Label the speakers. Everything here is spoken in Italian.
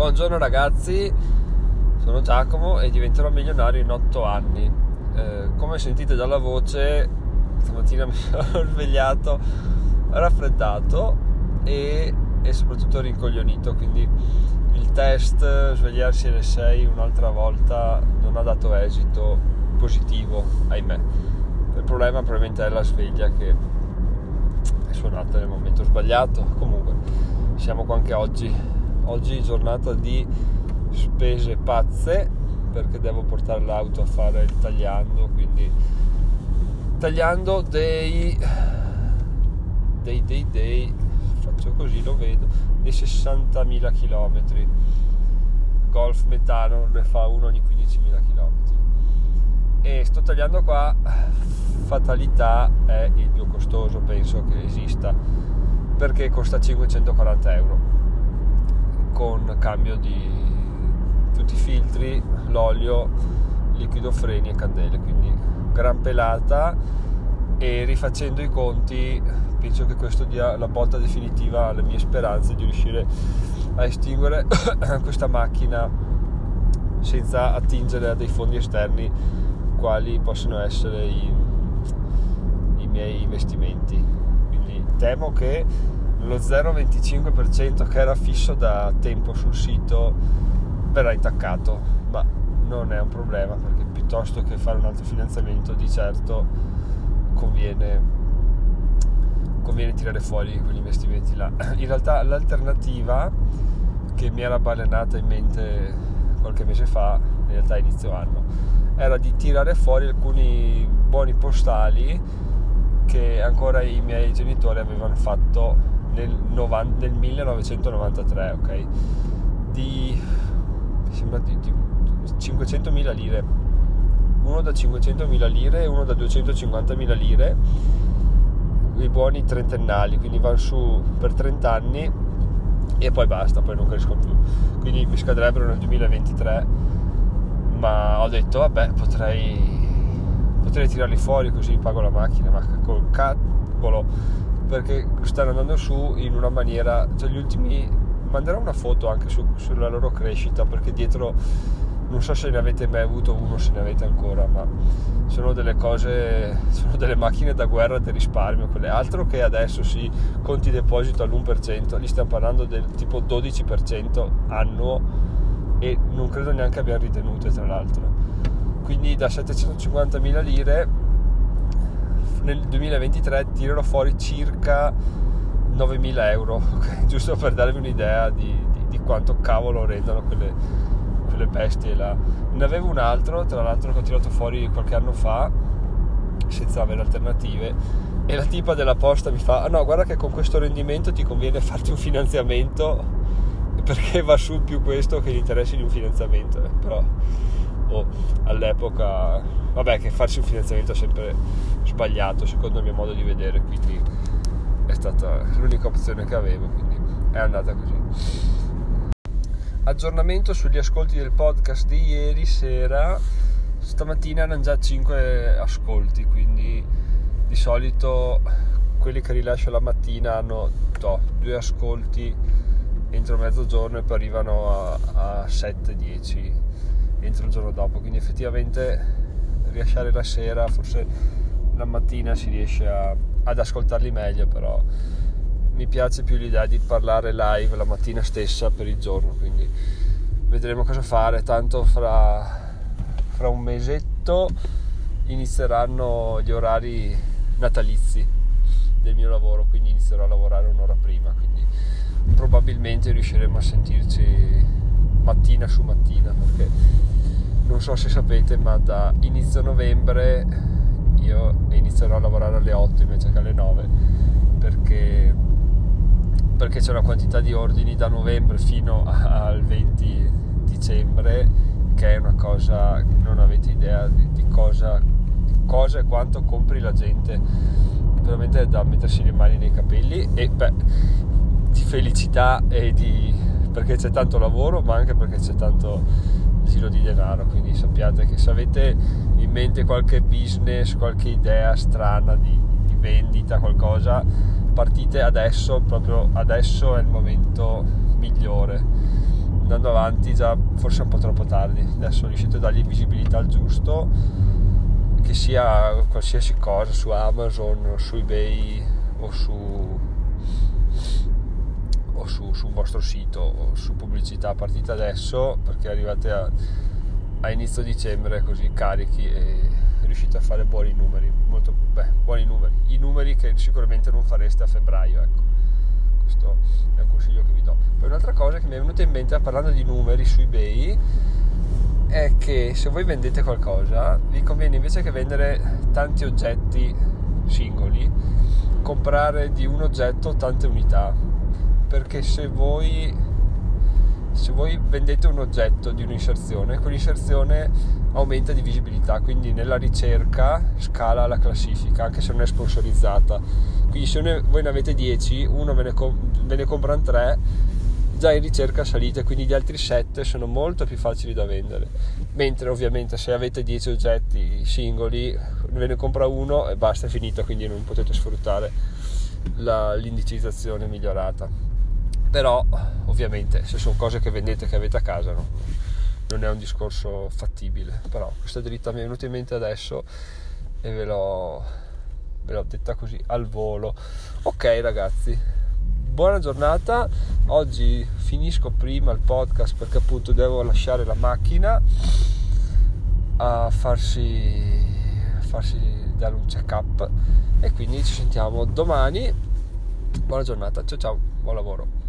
Speaker 1: Buongiorno ragazzi, sono Giacomo e diventerò milionario in 8 anni. Eh, come sentite dalla voce, stamattina mi sono svegliato raffreddato e, e soprattutto rincoglionito, quindi il test svegliarsi alle 6 un'altra volta non ha dato esito positivo, ahimè. Il problema probabilmente è la sveglia che è suonata nel momento sbagliato. Comunque, siamo qua anche oggi. Oggi giornata di spese pazze perché devo portare l'auto a fare il tagliando, quindi tagliando dei dei dei dei faccio così lo vedo dei 60.000 km golf metano ne fa uno ogni 15.000 km e sto tagliando qua fatalità è il più costoso penso che esista perché costa 540 euro con cambio di tutti i filtri l'olio liquido freni e candele quindi gran pelata. E rifacendo i conti penso che questo dia la botta definitiva alle mie speranze di riuscire a estinguere questa macchina senza attingere a dei fondi esterni quali possono essere i, i miei investimenti. Quindi temo che lo 0,25% che era fisso da tempo sul sito verrà intaccato ma non è un problema perché piuttosto che fare un altro finanziamento di certo conviene conviene tirare fuori quegli investimenti là. In realtà l'alternativa che mi era balenata in mente qualche mese fa, in realtà inizio anno, era di tirare fuori alcuni buoni postali che ancora i miei genitori avevano fatto nel, 90, nel 1993, ok? Di, di, di 500.000 lire, uno da 500.000 lire e uno da 250.000 lire i buoni trentennali, quindi vanno su per 30 anni e poi basta, poi non crescono più. Quindi mi scadrebbero nel 2023, ma ho detto vabbè potrei, potrei tirarli fuori così pago la macchina, ma col cavolo, perché stanno andando su in una maniera, cioè gli ultimi, manderò una foto anche su, sulla loro crescita, perché dietro non so se ne avete mai avuto uno, se ne avete ancora, ma sono delle cose, sono delle macchine da guerra del risparmio, quelle altro che adesso sì, conti deposito all'1%, li stiamo parlando del tipo 12% annuo e non credo neanche abbiamo ritenute tra l'altro. Quindi da 750.000 lire nel 2023 tirerò fuori circa 9.000 euro, giusto per darvi un'idea di, di, di quanto cavolo rendono quelle le bestie là. Ne avevo un altro, tra l'altro che ho tirato fuori qualche anno fa, senza avere alternative, e la tipa della posta mi fa, ah no, guarda che con questo rendimento ti conviene farti un finanziamento perché va su più questo che gli interessi di un finanziamento, eh. però oh, all'epoca, vabbè che farsi un finanziamento è sempre sbagliato secondo il mio modo di vedere, quindi è stata l'unica opzione che avevo, quindi è andata così. Aggiornamento sugli ascolti del podcast di ieri sera. Stamattina erano già 5 ascolti quindi di solito quelli che rilascio la mattina hanno no, due ascolti entro mezzogiorno e poi arrivano a, a 7-10 entro il giorno dopo quindi effettivamente rilasciare la sera forse la mattina si riesce a, ad ascoltarli meglio però mi piace più l'idea di parlare live la mattina stessa per il giorno, quindi vedremo cosa fare, tanto fra, fra un mesetto inizieranno gli orari natalizi del mio lavoro, quindi inizierò a lavorare un'ora prima, quindi probabilmente riusciremo a sentirci mattina su mattina, perché non so se sapete, ma da inizio novembre io inizierò a lavorare alle 8 invece che alle 9, perché perché c'è una quantità di ordini da novembre fino al 20 dicembre che è una cosa non avete idea di, di cosa cosa e quanto compri la gente. Veramente è da mettersi le mani nei capelli e beh, di felicità e di perché c'è tanto lavoro ma anche perché c'è tanto giro di denaro quindi sappiate che se avete in mente qualche business qualche idea strana di, di vendita qualcosa partite adesso, proprio adesso è il momento migliore. andando avanti già forse è un po' troppo tardi adesso riuscite a dargli visibilità al giusto che sia qualsiasi cosa su Amazon su ebay o su o su, sul vostro sito o su pubblicità partita adesso perché arrivate a, a inizio dicembre così carichi e riuscite a fare buoni numeri molto beh, buoni numeri. I numeri che sicuramente non fareste a febbraio ecco. Questo è un consiglio che vi do. Poi un'altra cosa che mi è venuta in mente parlando di numeri su ebay è che se voi vendete qualcosa vi conviene invece che vendere tanti oggetti singoli comprare di un oggetto tante unità perché se voi se voi vendete un oggetto di un'inserzione quell'inserzione aumenta di visibilità quindi nella ricerca scala la classifica anche se non è sponsorizzata quindi se voi ne avete 10 uno ve ne, com- ve ne comprano 3 già in ricerca salite, quindi gli altri 7 sono molto più facili da vendere. Mentre ovviamente se avete 10 oggetti singoli, ve ne compra uno e basta, è finita, quindi non potete sfruttare la, l'indicizzazione migliorata. Però ovviamente se sono cose che vendete che avete a casa no? non è un discorso fattibile. Però questa dritta mi è venuta in mente adesso e ve l'ho, ve l'ho detta così al volo. Ok ragazzi, buona giornata. Oggi finisco prima il podcast perché appunto devo lasciare la macchina a farsi, a farsi dare un check up e quindi ci sentiamo domani. Buona giornata, ciao ciao, buon lavoro.